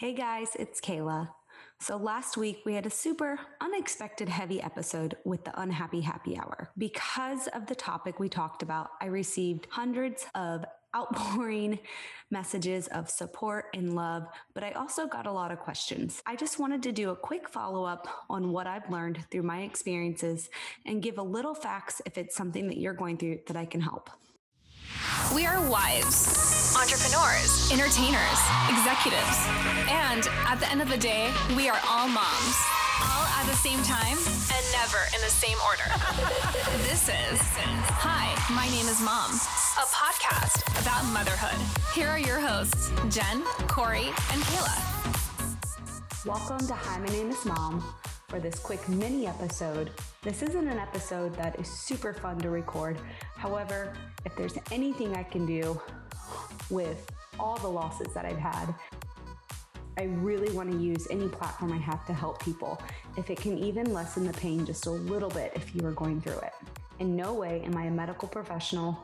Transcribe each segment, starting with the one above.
Hey guys, it's Kayla. So last week we had a super unexpected heavy episode with the Unhappy Happy Hour. Because of the topic we talked about, I received hundreds of outpouring messages of support and love, but I also got a lot of questions. I just wanted to do a quick follow up on what I've learned through my experiences and give a little facts if it's something that you're going through that I can help. We are wives, entrepreneurs, entertainers, executives, and at the end of the day, we are all moms. All at the same time and never in the same order. this is Hi, my name is Mom, a podcast about motherhood. Here are your hosts, Jen, Corey, and Kayla. Welcome to Hi, my name is Mom for this quick mini episode. This isn't an episode that is super fun to record. However, if there's anything I can do with all the losses that I've had, I really want to use any platform I have to help people. If it can even lessen the pain just a little bit if you are going through it. In no way am I a medical professional.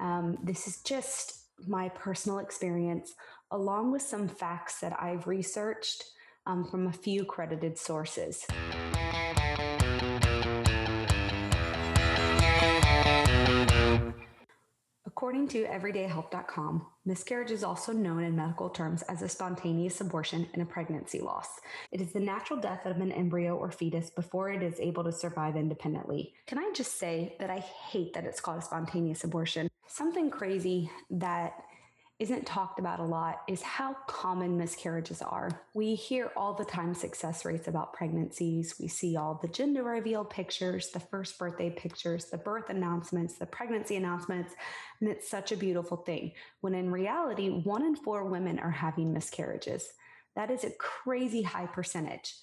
Um, this is just my personal experience, along with some facts that I've researched um, from a few credited sources. According to everydayhealth.com, miscarriage is also known in medical terms as a spontaneous abortion and a pregnancy loss. It is the natural death of an embryo or fetus before it is able to survive independently. Can I just say that I hate that it's called a spontaneous abortion? Something crazy that isn't talked about a lot is how common miscarriages are. We hear all the time success rates about pregnancies. We see all the gender reveal pictures, the first birthday pictures, the birth announcements, the pregnancy announcements, and it's such a beautiful thing. When in reality, one in four women are having miscarriages. That is a crazy high percentage.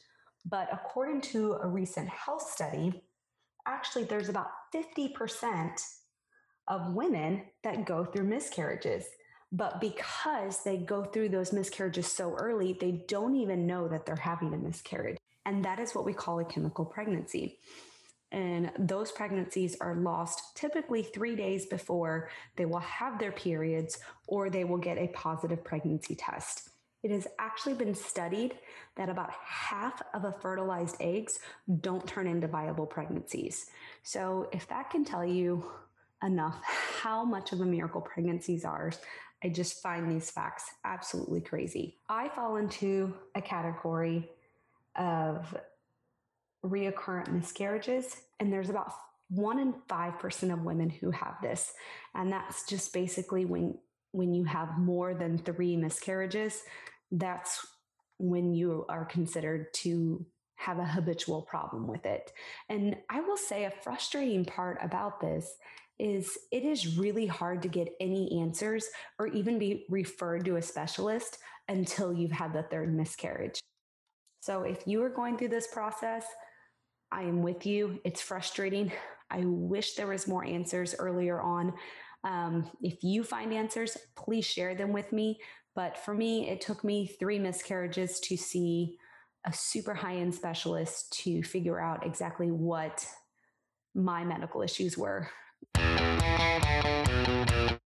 But according to a recent health study, actually, there's about 50% of women that go through miscarriages. But because they go through those miscarriages so early, they don't even know that they're having a miscarriage. And that is what we call a chemical pregnancy. And those pregnancies are lost typically three days before they will have their periods or they will get a positive pregnancy test. It has actually been studied that about half of a fertilized eggs don't turn into viable pregnancies. So, if that can tell you enough how much of a miracle pregnancies are, I just find these facts absolutely crazy. I fall into a category of reoccurrent miscarriages, and there's about one in five percent of women who have this, and that's just basically when when you have more than three miscarriages, that's when you are considered to have a habitual problem with it. And I will say a frustrating part about this is it is really hard to get any answers or even be referred to a specialist until you've had the third miscarriage. So if you are going through this process, I am with you. It's frustrating. I wish there was more answers earlier on. Um, if you find answers, please share them with me. But for me, it took me three miscarriages to see a super high end specialist to figure out exactly what my medical issues were.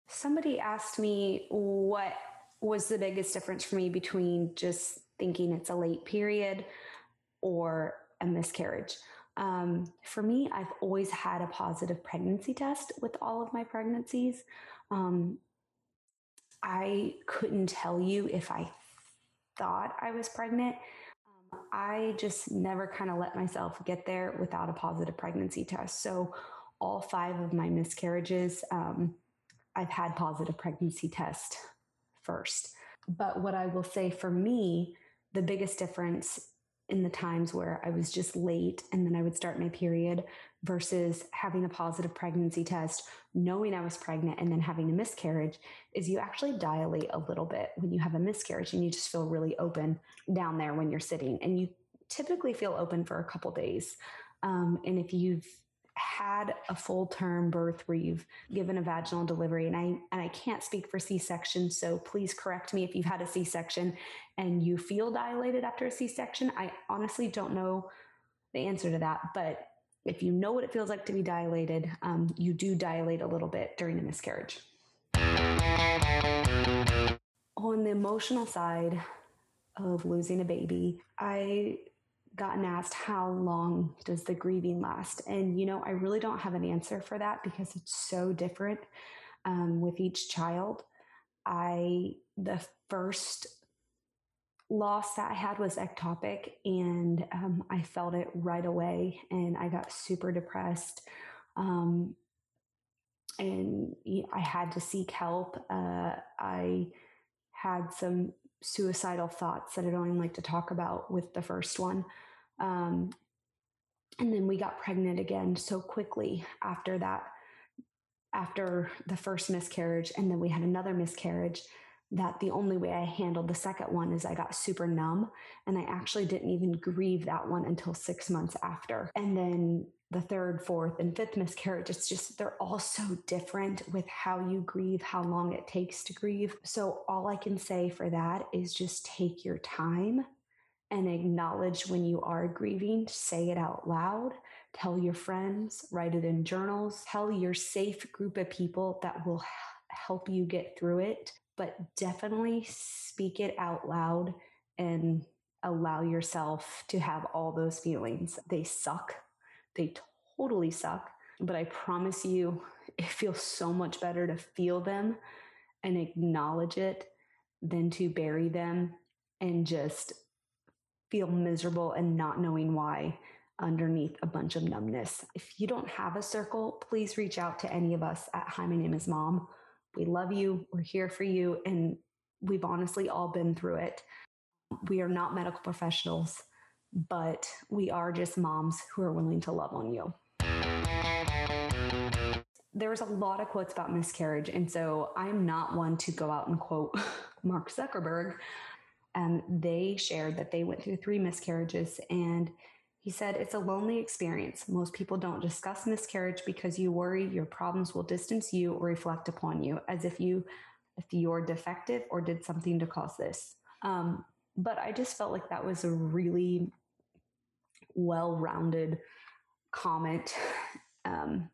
Somebody asked me what was the biggest difference for me between just thinking it's a late period or a miscarriage. Um, for me, I've always had a positive pregnancy test with all of my pregnancies. Um, I couldn't tell you if I thought I was pregnant. Um, I just never kind of let myself get there without a positive pregnancy test. So all five of my miscarriages, um, I've had positive pregnancy test first. But what I will say for me, the biggest difference in the times where I was just late and then I would start my period versus having a positive pregnancy test, knowing I was pregnant and then having a miscarriage is you actually dilate a little bit when you have a miscarriage and you just feel really open down there when you're sitting. And you typically feel open for a couple days. Um, and if you've had a full term birth where you've given a vaginal delivery and I and I can't speak for C-section so please correct me if you've had a C-section and you feel dilated after a C-section. I honestly don't know the answer to that but if you know what it feels like to be dilated um, you do dilate a little bit during a miscarriage. On the emotional side of losing a baby, I gotten asked how long does the grieving last? And you know i really don't have an answer for that because it's so different um, with each child. I the first loss that i had was ectopic and um, i felt it right away and i got super depressed um, and i had to seek help. Uh, i had some suicidal thoughts that I don't even like to talk about with the first one. Um, and then we got pregnant again so quickly after that, after the first miscarriage. And then we had another miscarriage that the only way I handled the second one is I got super numb and I actually didn't even grieve that one until six months after. And then the third, fourth, and fifth miscarriage, it's just they're all so different with how you grieve, how long it takes to grieve. So, all I can say for that is just take your time and acknowledge when you are grieving, say it out loud, tell your friends, write it in journals, tell your safe group of people that will help you get through it but definitely speak it out loud and allow yourself to have all those feelings. They suck. They totally suck. But I promise you, it feels so much better to feel them and acknowledge it than to bury them and just feel miserable and not knowing why underneath a bunch of numbness. If you don't have a circle, please reach out to any of us at Hi, My Name is Mom. We love you. We're here for you. And we've honestly all been through it. We are not medical professionals, but we are just moms who are willing to love on you. There's a lot of quotes about miscarriage. And so I'm not one to go out and quote Mark Zuckerberg. And they shared that they went through three miscarriages and he said, It's a lonely experience. Most people don't discuss miscarriage because you worry your problems will distance you or reflect upon you as if you if you're defective or did something to cause this. Um, but I just felt like that was a really well-rounded comment um,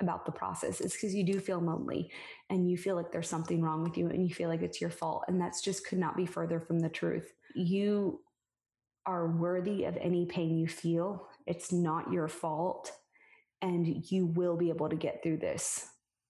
about the process. It's because you do feel lonely and you feel like there's something wrong with you and you feel like it's your fault. And that's just could not be further from the truth. You are worthy of any pain you feel. It's not your fault, and you will be able to get through this.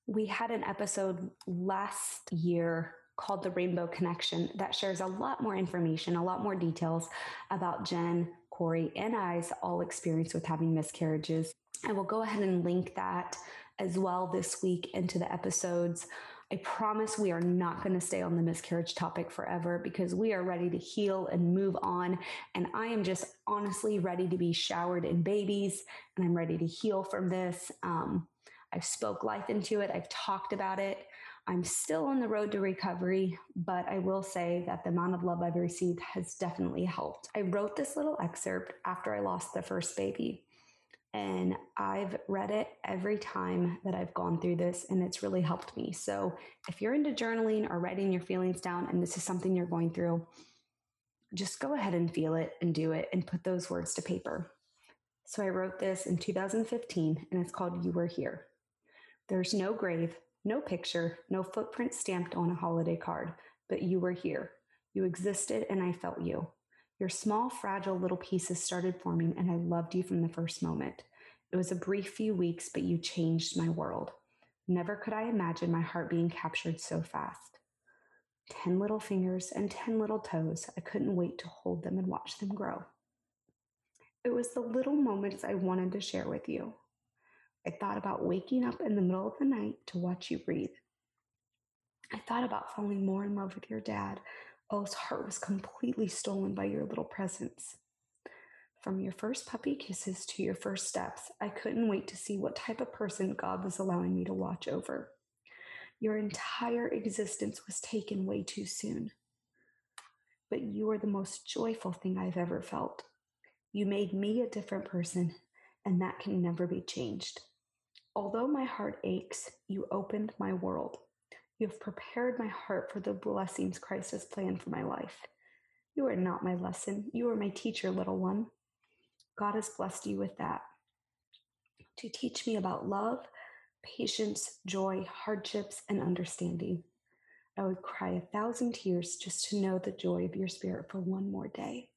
We had an episode last year called The Rainbow Connection that shares a lot more information, a lot more details about Jen, Corey, and I's all experience with having miscarriages. I will go ahead and link that as well this week into the episodes. I promise we are not going to stay on the miscarriage topic forever because we are ready to heal and move on. And I am just honestly ready to be showered in babies and I'm ready to heal from this. Um, I've spoke life into it. I've talked about it. I'm still on the road to recovery, but I will say that the amount of love I've received has definitely helped. I wrote this little excerpt after I lost the first baby. And I've read it every time that I've gone through this, and it's really helped me. So, if you're into journaling or writing your feelings down, and this is something you're going through, just go ahead and feel it and do it and put those words to paper. So, I wrote this in 2015, and it's called You Were Here. There's no grave, no picture, no footprint stamped on a holiday card, but you were here. You existed, and I felt you. Your small, fragile little pieces started forming, and I loved you from the first moment. It was a brief few weeks, but you changed my world. Never could I imagine my heart being captured so fast. Ten little fingers and ten little toes. I couldn't wait to hold them and watch them grow. It was the little moments I wanted to share with you. I thought about waking up in the middle of the night to watch you breathe. I thought about falling more in love with your dad O's heart was completely stolen by your little presence. From your first puppy kisses to your first steps, I couldn't wait to see what type of person God was allowing me to watch over. Your entire existence was taken way too soon. But you are the most joyful thing I've ever felt. You made me a different person, and that can never be changed. Although my heart aches, you opened my world. You have prepared my heart for the blessings Christ has planned for my life. You are not my lesson. You are my teacher, little one. God has blessed you with that. To teach me about love, patience, joy, hardships, and understanding. I would cry a thousand tears just to know the joy of your spirit for one more day.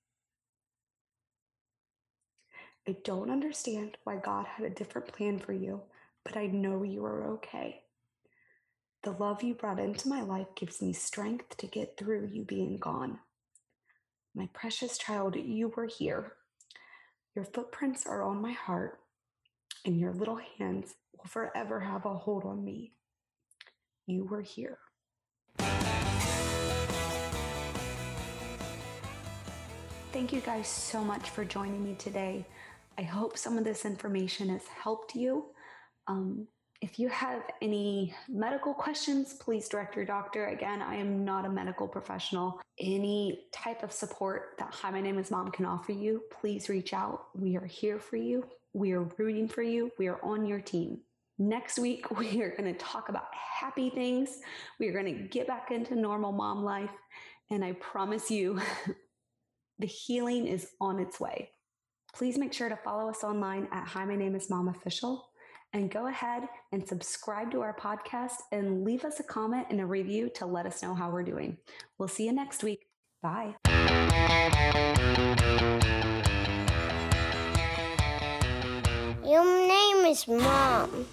I don't understand why God had a different plan for you, but I know you are okay. The love you brought into my life gives me strength to get through you being gone. My precious child, you were here. Your footprints are on my heart, and your little hands will forever have a hold on me. You were here. Thank you guys so much for joining me today. I hope some of this information has helped you. Um, if you have any medical questions, please direct your doctor. Again, I am not a medical professional. Any type of support that Hi, My Name is Mom can offer you, please reach out. We are here for you. We are rooting for you. We are on your team. Next week, we are going to talk about happy things. We are going to get back into normal mom life. And I promise you, the healing is on its way. Please make sure to follow us online at Hi, My Name is Mom Official. And go ahead and subscribe to our podcast and leave us a comment and a review to let us know how we're doing. We'll see you next week. Bye. Your name is Mom.